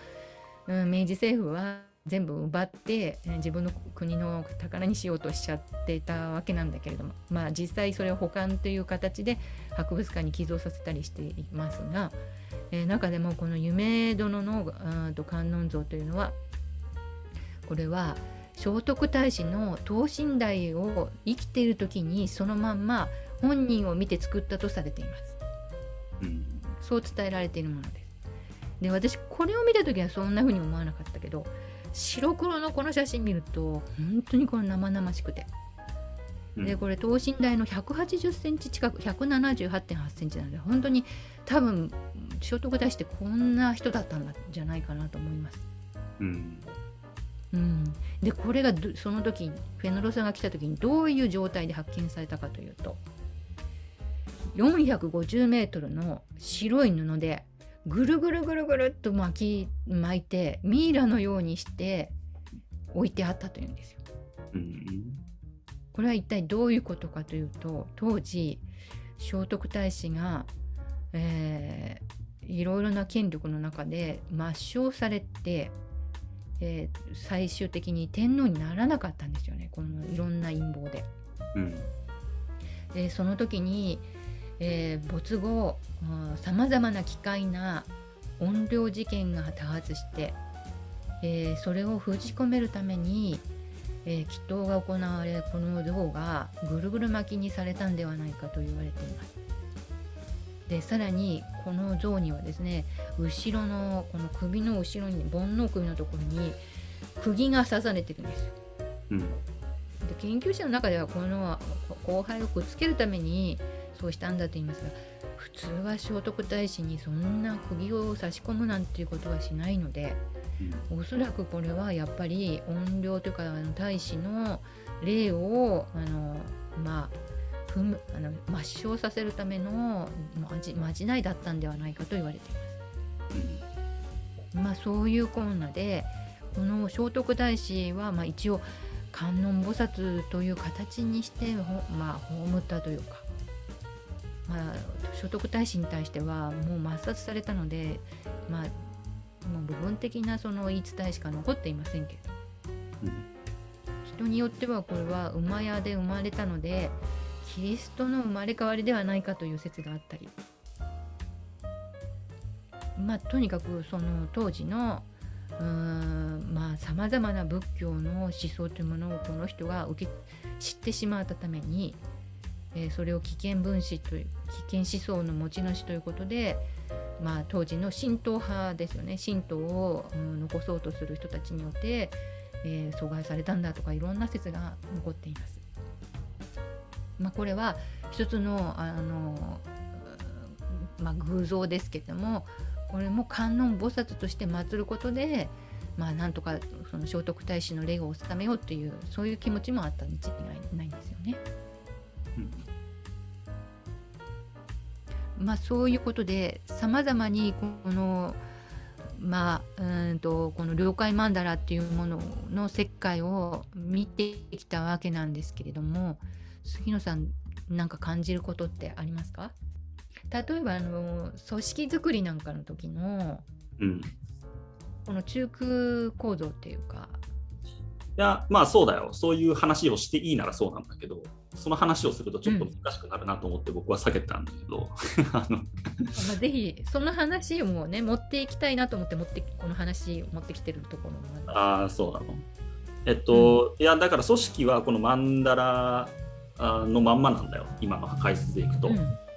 うん、明治政府は全部奪ってえー自分の国の宝にしようとしちゃっていたわけなんだけれどもまあ実際それを保管という形で博物館に寄贈させたりしていますが、えー中でもこの夢殿のと観音像というのはこれは聖徳太子の等身大を生きている時にそのまんま本人を見て作ったとされています。うんそう伝えられているものです。で私これを見た時はそんな風に思わなかったけど白黒のこの写真見ると本当にこの生々しくて。うん。でこれ等身大の180センチ近く178.8センチなので本当に多分聖徳太子ってこんな人だったんじゃないかなと思います。うん。うん、でこれがどその時フェノロサが来た時にどういう状態で発見されたかというと450メートルの白い布でぐるぐるぐるぐるっと巻き巻いてミイラのようにして置いてあったというんですよ。うんこれは一体どういうことかというと当時聖徳太子が、えーいろいろな権力の中で抹消されて、えー最終的に天皇にならなかったんですよねこのいろんな陰謀で。うんでその時に、えー没後さまざまな奇怪な怨霊事件が多発して、えーそれを封じ込めるために、えー祈祷が行われこの像がぐるぐる巻きにされたんではないかと言われています。でさらにこの像にはですね後ろのこの首の後ろに煩悩首のところに釘が刺されてるんですよ。うんで研究者の中ではこの後輩をくっつけるためにそうしたんだと言いますが普通は聖徳太子にそんな釘を差し込むなんていうことはしないのでおそらくこれはやっぱり怨霊というかあの太子の霊をあのまあ踏むあの抹消させるためのまじまじないだったんではないかと言われています。まあそういうこんなでこの聖徳太子はまあ一応観音菩薩という形にしてほまあ葬ったというか、まあ、聖徳太子に対してはもう抹殺されたのでまあもう部分的なその言い伝えしか残っていませんけど。うん。人によってはこれは馬屋で生まれたのでキリストの生まれ変わりではないかという説があったり。まあとにかくその当時のさまざまな仏教の思想というものをこの人が受け知ってしまったために、えーそれを危険分子という危険思想の持ち主ということで、まあ、当時の神道派ですよね神道を、うん残そうとする人たちによって、えー阻害されたんだとかいろんな説が残っています。まあ、これは一つのあの、まあ、偶像ですけどもこれも観音菩薩として祀ることで、まあ、なんとかその聖徳太子の霊を収めようというそういう気持ちもあったに違いないんですよね。まあ、そういうことでさまざまにこのまあうーんとこの了解曼荼羅っていうものの石灰を見てきたわけなんですけれども杉野さんなんか感じることってありますか？例えばあの組織作りなんかの時のうん。この中空構造っていうか。いや、まあそうだよ。そういう話をしていいならそうなんだけど、その話をするとちょっと難しくなるなと思って僕は避けてたんだけど、あの。まあ、ぜひその話をね持っていきたいなと思って持ってこの話を持ってきてるところもある。ああ、そうなの。えっと、いや、だから組織はこのマンダラあのまんまなんだよ、今の解説でいくと。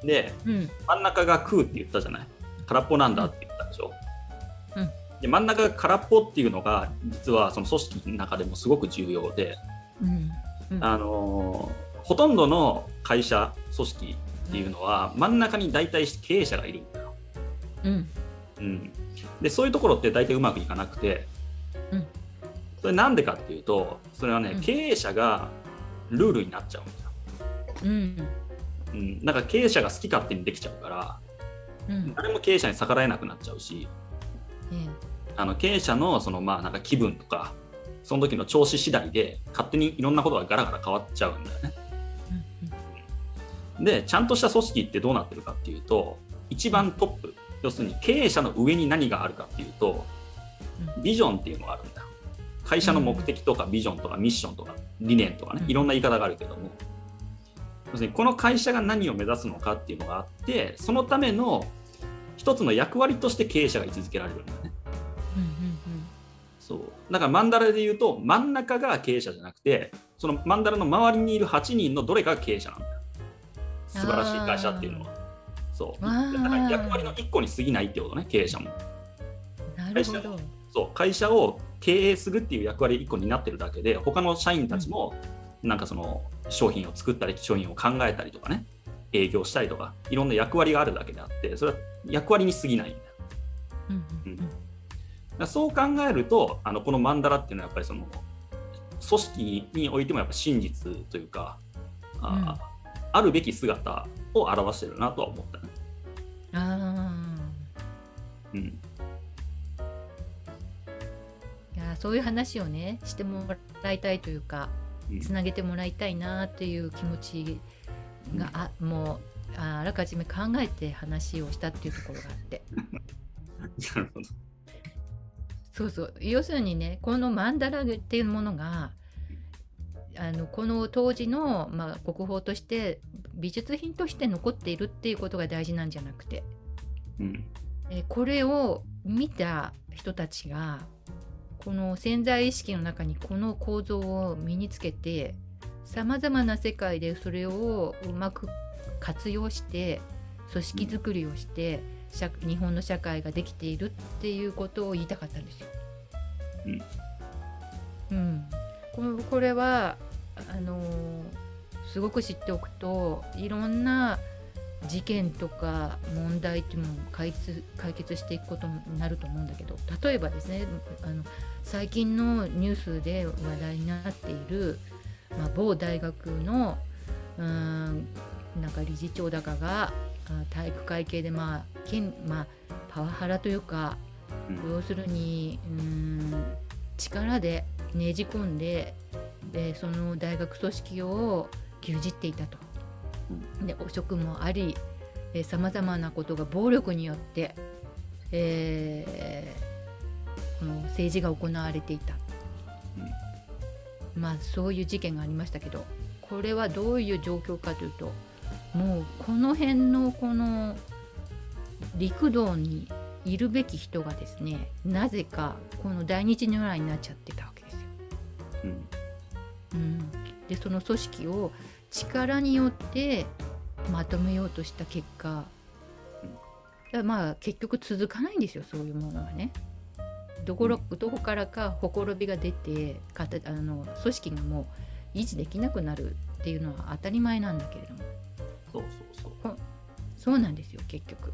で、うん。真ん中が空って言ったじゃない？空っぽなんだって言ったでしょ？うん。で真ん中が空っぽっていうのが実はその組織の中でもすごく重要で、うん。うん。あのーほとんどの会社組織っていうのは真ん中に大体経営者がいる。んだよ。うん。うん、でそういうところって大体うまくいかなくて、うん。それなんでかっていうとそれはね、うん。経営者がルールになっちゃうんだよ。うん。うん、なんか経営者が好き勝手にできちゃうからうん。誰も経営者に逆らえなくなっちゃうしえ。あの経営者のそのまあなんか気分とかその時の調子次第で勝手にいろんなことがガラガラ変わっちゃうんだよね。えでちゃんとした組織ってどうなってるかっていうと一番トップ要するに経営者の上に何があるかっていうとビジョンっていうのがあるんだ。よ。会社の目的とかビジョンとかミッションとか理念とかねいろんな言い方があるけども。要するにこの会社が何を目指すのかっていうのがあってそのための一つの役割として経営者が位置づけられるんだね。そう。だからマンダラで言うと真ん中が経営者じゃなくてそのマンダラの周りにいる8人のどれかが経営者なんだよ素晴らしい会社っていうのは。そう。だから役割の1個に過ぎないってことね経営者も。うんなるほど。そう会社を経営するっていう役割1個になってるだけで他の社員たちもなんかその商品を作ったり商品を考えたりとかね営業したりとかいろんな役割があるだけであってそれは役割に過ぎないんだ。ようんうん。うん。だからそう考えるとあのこのマンダラっていうのはやっぱりその組織においてもやっぱ真実というかあ,、あるべき姿を表してるなとは思ったね。あうん。ーいやそういう話をねしてもらいたいというかうん。つなげてもらいたいなっていう気持ちが、あもうああらかじめ考えて話をしたっていうところがあって。なるほど。そうそう。要するにねこのマンダラっていうものがあのこの当時の、まあ、国宝として美術品として残っているっていうことが大事なんじゃなくて。うん。えーこれを見た人たちがこの潜在意識の中にこの構造を身につけてさまざまな世界でそれをうまく活用して組織づくりをして、社日本の社会ができているっていうことを言いたかったんですよ。うん、これこれはあのーすごく知っておくといろんな事件とか問題っていうのを解決解決していくことになると思うんだけど例えばですねあの最近のニュースで話題になっている、まあ、某大学のうーんなんか理事長だかがあ体育会系で、まあ県まあ、パワハラというかうん。要するにうーん力でねじ込んででその大学組織を牛耳っていたと。で汚職もありさまざまなことが暴力によって、えーこの政治が行われていた、まあそういう事件がありましたけどこれはどういう状況かというともうこの辺のこの陸道にいるべき人がですねなぜかこの大日如来になっちゃってたわけですよ。うんうん、でその組織を力によってまとめようとした結果だからまあ結局続かないんですよそういうものはね。どころどこからかほころびが出てかたあの組織がもう維持できなくなるっていうのは当たり前なんだけれどもそうそうそう。そうなんですよ結局。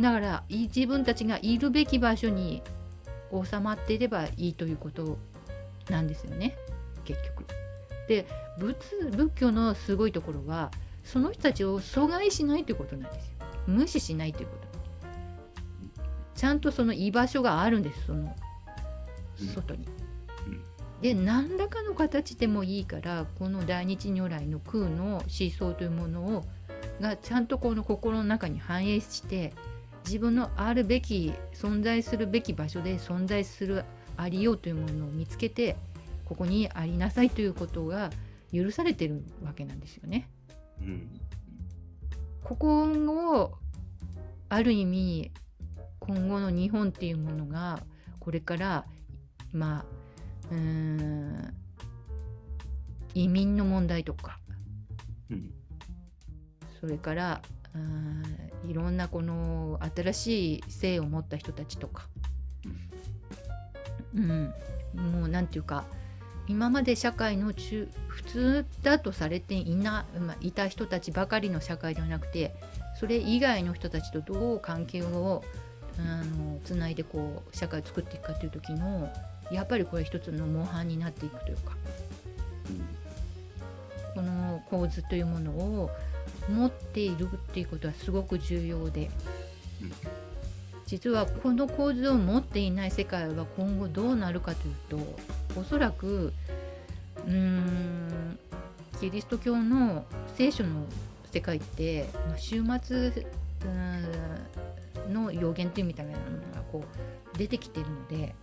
だからい自分たちがいるべき場所に収まっていればいいということなんですよね。結局。で仏仏教のすごいところはその人たちを阻害しないということなんですよ。無視しないということ。ちゃんとその居場所があるんですその外に。うん。で何らかの形でもいいからこの大日如来の空の思想というものをがちゃんとこの心の中に反映して自分のあるべき存在するべき場所で存在するありようというものを見つけてここにありなさいということが許されてるわけなんですよね。うんここをある意味今後の日本っていうものがこれからまあうーん移民の問題とかうんそれからうーんいろんなこの新しい性を持った人たちとか、うん、もうなんていうか今まで社会の中普通だとされていな、まあ、いた人たちばかりの社会ではなくてそれ以外の人たちとどう関係をあのつないでこう社会を作っていくかという時のやっぱりこれ一つの模範になっていくというか。この構図というものを持っているっていうことはすごく重要で、うん。実はこの構図を持っていない世界は今後どうなるかというとおそらくうーんキリスト教の聖書の世界って、まあ、終末の予言というみたいなものがこう出てきているので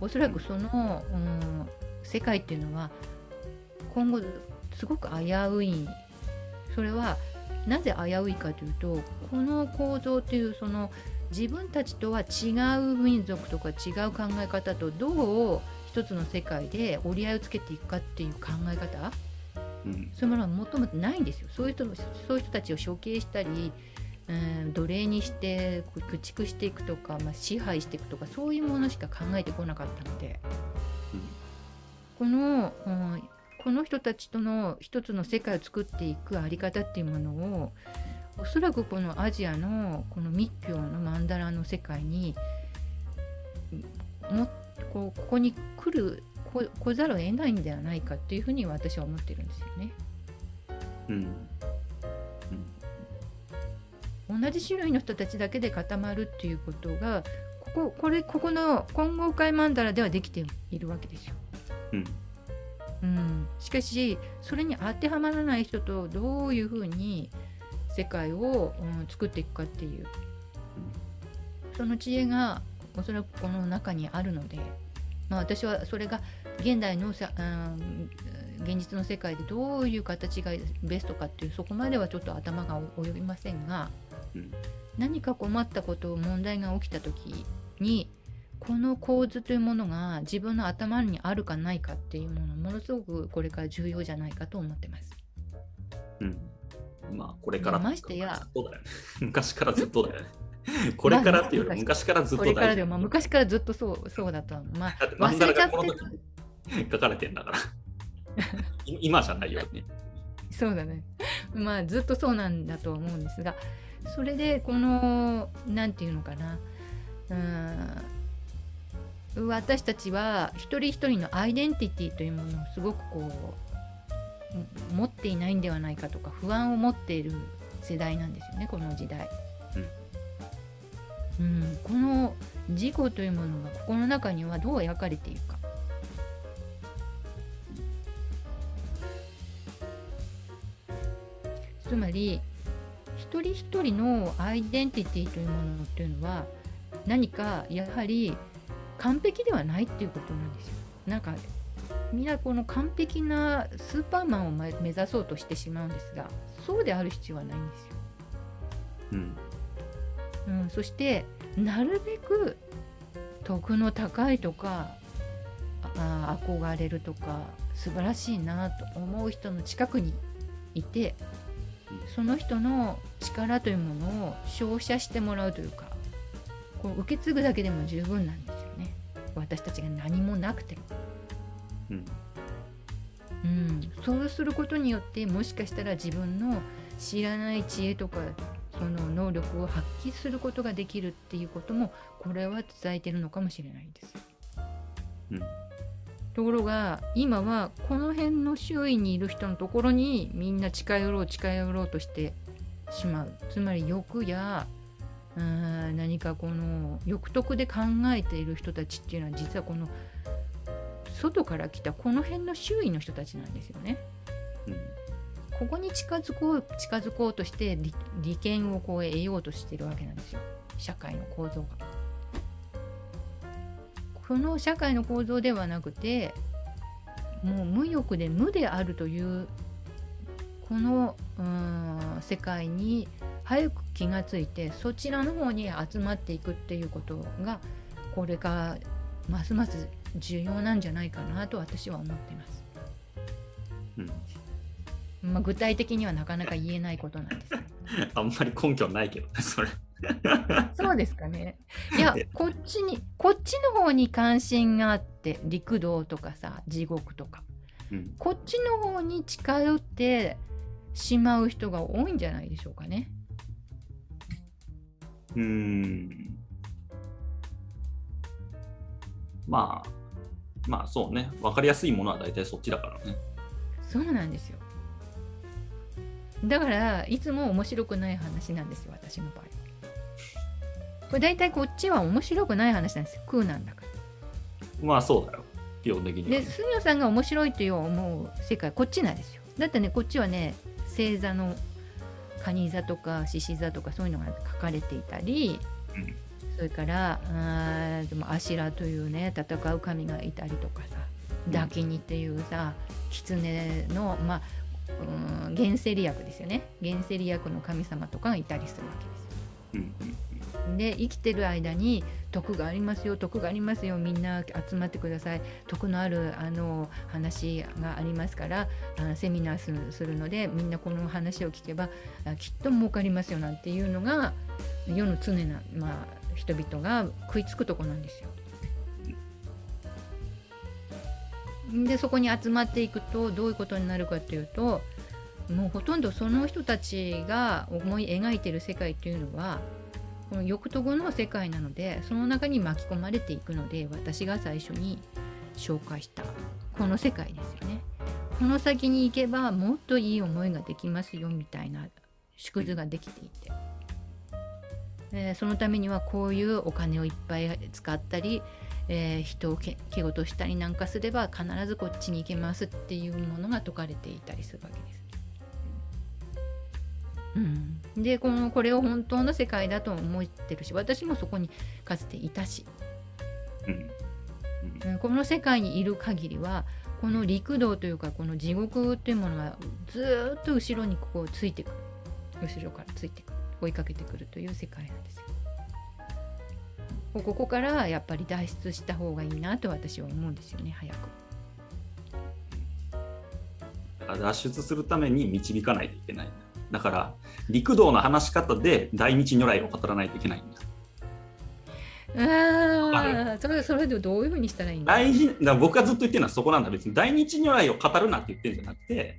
おそらくその、うん、世界っていうのは今後すごく危ういそれはなぜ危ういかというとこの構造というその自分たちとは違う民族とか違う考え方とどう一つの世界で折り合いをつけていくかっていう考え方、うん、そういうものはもともとないんですよ。そういう人そういう人たちを処刑したり、うん、奴隷にして駆逐していくとか、まあ、支配していくとかそういうものしか考えてこなかったので、うん、この、うん、この人たちとの一つの世界を作っていくあり方っていうものをおそらくこのアジアのこの密教の曼荼羅の世界にもこうここに来る来ざるを得ないんではないかっていうふうに私は思ってるんですよね。うん、うん、同じ種類の人たちだけで固まるっていうことがこここれここの混合界曼荼羅ではできているわけですよ。うんうん、しかしそれに当てはまらない人とどういうふうに世界を、うん、作っていくかっていう。その知恵がおそらくこの中にあるので、まあ、私はそれが現代のさ、うん、現実の世界でどういう形がベストかっていうそこまではちょっと頭が及びませんが、うん、何か困ったこと問題が起きた時にこの構図というものが自分の頭にあるかないかっていうものものすごくこれから重要じゃないかと思ってます。うん、まあこれからましてや 昔からずっとだよね。これからっていうより昔からずっと大事。まあ、昔からずっとそうそうだとまあ忘れちゃって書かれてんだから 今じゃないよね。そうだね。まあずっとそうなんだと思うんですがそれでこのなんていうのかなうん私たちは一人一人のアイデンティティというものをすごくこう持っていないんではないかとか不安を持っている世代なんですよねこの時代。うん、うん、この自己というものがここの中にはどう描かれているか。つまり一人一人のアイデンティティというものっていうのは何かやはり完璧ではないっていうことなんですよ。なんかみんなこの完璧なスーパーマンを目指そうとしてしまうんですがそうである必要はないんですよ。うん、うん、そしてなるべく徳の高いとかあ憧れるとか素晴らしいなと思う人の近くにいてその人の力というものを照射してもらうというかこう受け継ぐだけでも十分なんです私たちが何もなくても。うん、うん、そうすることによってもしかしたら自分の知らない知恵とかその能力を発揮することができるっていうこともこれは伝えてるのかもしれないんです。うん、ところが今はこの辺の周囲にいる人のところにみんな近寄ろう近寄ろうとしてしまうつまり欲やうん何かこの欲得で考えている人たちっていうのは実はこの外から来たこの辺の周囲の人たちなんですよね。うん、ここに近づこう近づこうとして利権をこう得ようとしてるわけなんですよ社会の構造が。この社会の構造ではなくてもう無欲で無であるというこのうん世界に早く気がついてそちらの方に集まっていくっていうことがこれからますます重要なんじゃないかなと私は思っています。うんまあ、具体的にはなかなか言えないことなんです。あんまり根拠ないけどね、それ。そうですかね。いや、こっちに、こっちの方に関心があって、陸道とかさ、地獄とか、うん、こっちの方に近寄ってしまう人が多いんじゃないでしょうかね。うん。まあ、まあそうね、分かりやすいものは大体そっちだからね。そうなんですよ。だから、いつも面白くない話なんですよ、私の場合。これ大体こっちは面白くない話なんですよ、空なんだから。まあそうだよ、基本的に。で、杉野さんが面白いという思う世界、こっちなんですよ。だってね、こっちはね、星座の蟹座とか獅子座とかそういうのが書かれていたり、それからあーでもアシラというね戦う神がいたりとかさうん。ダキニっていうさ狐のまあうん原生利役ですよね。原生利役の神様とかがいたりするわけですよ。うんうん。で生きてる間に徳がありますよ徳がありますよみんな集まってください徳のあるあの話がありますからあセミナーするするのでみんなこの話を聞けばきっと儲かりますよなんていうのが世の常な、まあ、人々が食いつくとこなんですよ。でそこに集まっていくとどういうことになるかっていうともうほとんどその人たちが思い描いてる世界っていうのはこの欲と後の世界なのでその中に巻き込まれていくので私が最初に紹介したこの世界ですよね。この先に行けばもっといい思いができますよみたいな縮図ができていて、えーそのためにはこういうお金をいっぱい使ったり、えー人をけ蹴落としたりなんかすれば必ずこっちに行けますっていうものが説かれていたりするわけです。うん、でこのこれを本当の世界だと思ってるし私もそこにかつていたし、うん。うん。うんこの世界にいる限りはこの陸道というかこの地獄っていうものがずーっと後ろにこうついてくる。後ろからついてくる。追いかけてくるという世界なんですよ。ここからやっぱり脱出した方がいいなと私は思うんですよね早く。脱出するために導かないといけない。んだだから陸道の話し方で大日如来を語らないといけないんだ。ああそれそれでどういうふうにしたらいいんだ？大事だ僕がずっと言ってるのはそこなんだ。別に大日如来を語るなって言ってるんじゃなくて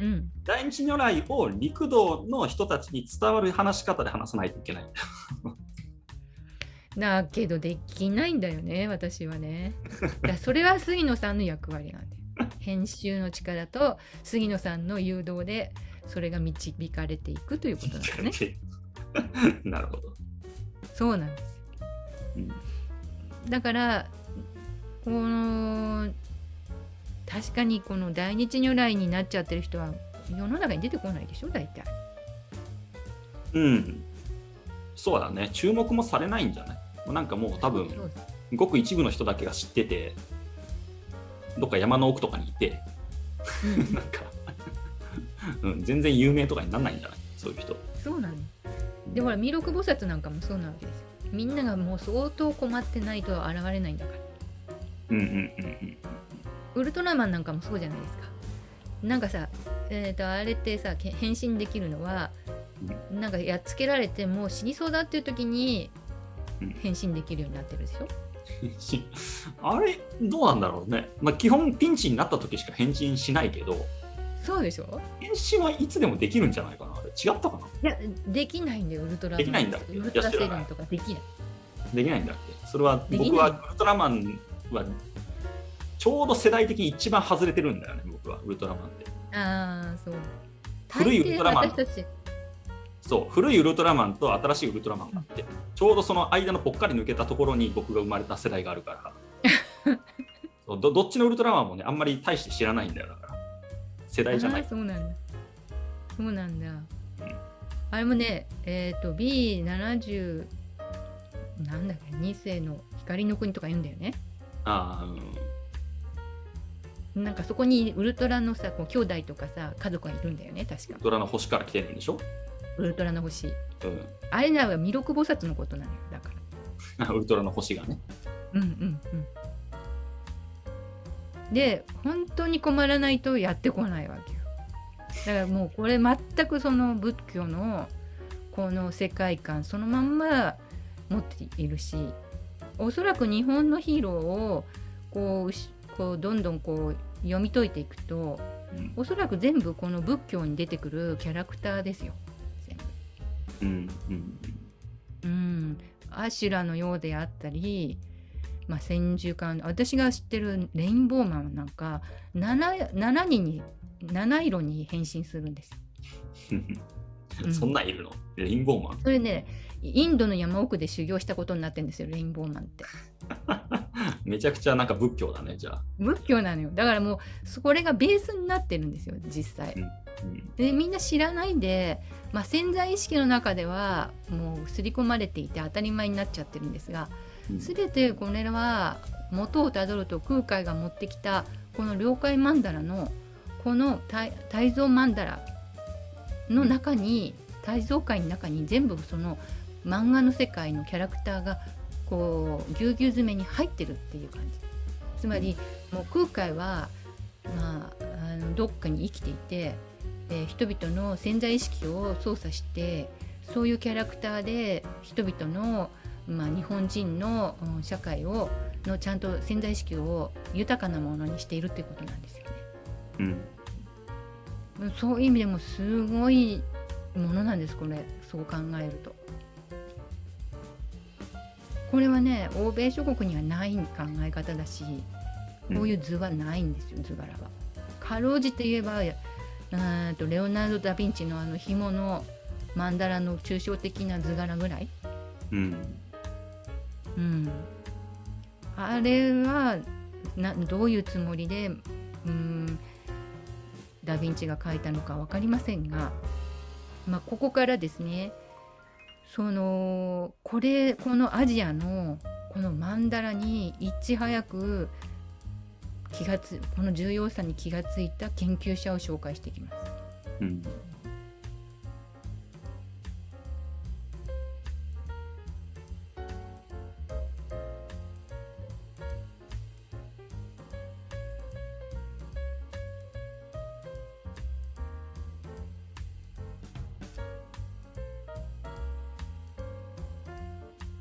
うん。大日如来を陸道の人たちに伝わる話し方で話さないといけない。ん だだけどできないんだよね私はね。それは杉野さんの役割なんだよ編集の力と杉野さんの誘導でそれが導かれていくということなんですね。なるほど、そうなんです。ようんだからこの確かにこの大日如来になっちゃってる人は世の中に出てこないでしょ大体。うん、そうだね。注目もされないんじゃない？なんかもう多分ごく一部の人だけが知っててどっか山の奥とかにいてうん。なんか、うん、全然有名とかにならないんじゃない？そういう人。そうなのでほら弥勒菩薩なんかもそうなわけですよ。みんながもう相当困ってないと現れないんだから。うんうんうんうんウルトラマンなんかもそうじゃないですか。なんかさ、えー、とあれってさけ変身できるのはなんかやっつけられてもう死にそうだっていう時にうん。変身できるようになってるでしょ？しあれどうなんだろうね、まあ、基本ピンチになった時しか返信しないけどそうでしょ？返信はいつでもできるんじゃないかな？あれ違ったかな？いやできないんだよウルトラマン。できないんだっけ？ウルトラセブンとかできない。できないんだっけ？それは僕はウルトラマンはちょうど世代的に一番外れてるんだよね僕はウルトラマンってああそう。古いウルトラマン。そう古いウルトラマンと新しいウルトラマンがあってちょうどその間のぽっかり抜けたところに僕が生まれた世代があるから。どどっちのウルトラマンもねあんまり大して知らないんだよだから世代じゃない？そうなんだ。そうなんだ、あれもねえっ、と B70 なんだっけ2世の光の国とか言うんだよね。ああうん。なんかそこにウルトラのさこう兄弟とかさ家族がいるんだよね確か。ウルトラの星から来てるんでしょ、ウルトラの星。うん。あれなら弥勒菩薩のことなのよだから。ウルトラの星がね。うんうんうんで本当に困らないとやってこないわけよ。だからもうこれ全くその仏教のこの世界観そのまんま持っているしおそらく日本のヒーローをこうしこうどんどんこう読み解いていくとうん。おそらく全部この仏教に出てくるキャラクターですよ全部。うんうんうん、アシュラのようであったり、まあ、千手観私が知ってるレインボーマンなんか 7, 7人に7色に変身するんです そんなんいるの？レインボーマン？それねインドの山奥で修行したことになってるんですよレインボーマンって。めちゃくちゃなんか仏教だね、じゃあ。仏教なのよだからもうそこれがベースになってるんですよ実際。うんでみんな知らないで、まあ、潜在意識の中ではもう刷り込まれていて当たり前になっちゃってるんですがうん全てこれは元をたどると空海が持ってきたこの了解曼荼羅のこの大大蔵曼荼羅の中に大蔵界の中に全部その漫画の世界のキャラクターがこうぎゅうぎゅう詰めに入ってるっていう感じ。つまりもう空海は、まあ、あのどっかに生きていて、えー人々の潜在意識を操作してそういうキャラクターで人々の、まあ、日本人の、うん社会をのちゃんと潜在意識を豊かなものにしているっていうことなんですよね。うんそういう意味でもすごいものなんですこれそう考えると。これはね欧米諸国にはない考え方だしこういう図はないんですよ図柄は。かろうじて言えばとレオナルド・ダ・ヴィンチのあの紐の曼荼羅の抽象的な図柄ぐらい、うんうん、あれはなどういうつもりでうんダ・ヴィンチが描いたのか分かりませんが、まあ、ここからですねそのこれこのアジアのこの曼荼羅にいち早く気がつこの重要さに気がついた研究者を紹介していきます。うん